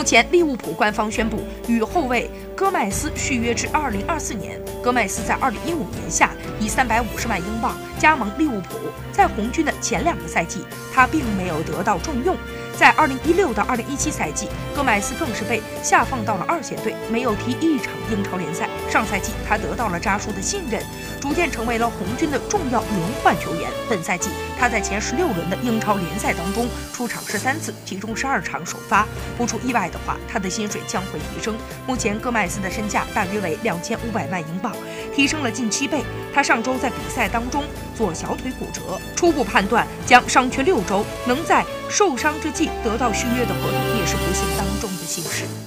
目前，利物浦官方宣布与后卫戈麦斯续约至二零二四年。戈麦斯在二零一五年夏以三百五十万英镑加盟利物浦，在红军的前两个赛季，他并没有得到重用。在二零一六到二零一七赛季，戈麦斯更是被下放到了二线队，没有踢一场英超联赛。上赛季，他得到了扎叔的信任，逐渐成为了红军的重要轮换球员。本赛季，他在前十六轮的英超联赛当中出场十三次，其中十二场首发。不出意外的话，他的薪水将会提升。目前，戈麦斯的身价大约为两千五百万英镑，提升了近七倍。他上周在比赛当中左小腿骨折，初步判断将伤缺六周，能在受伤之际。得到续约的合同也是不幸当中的幸事。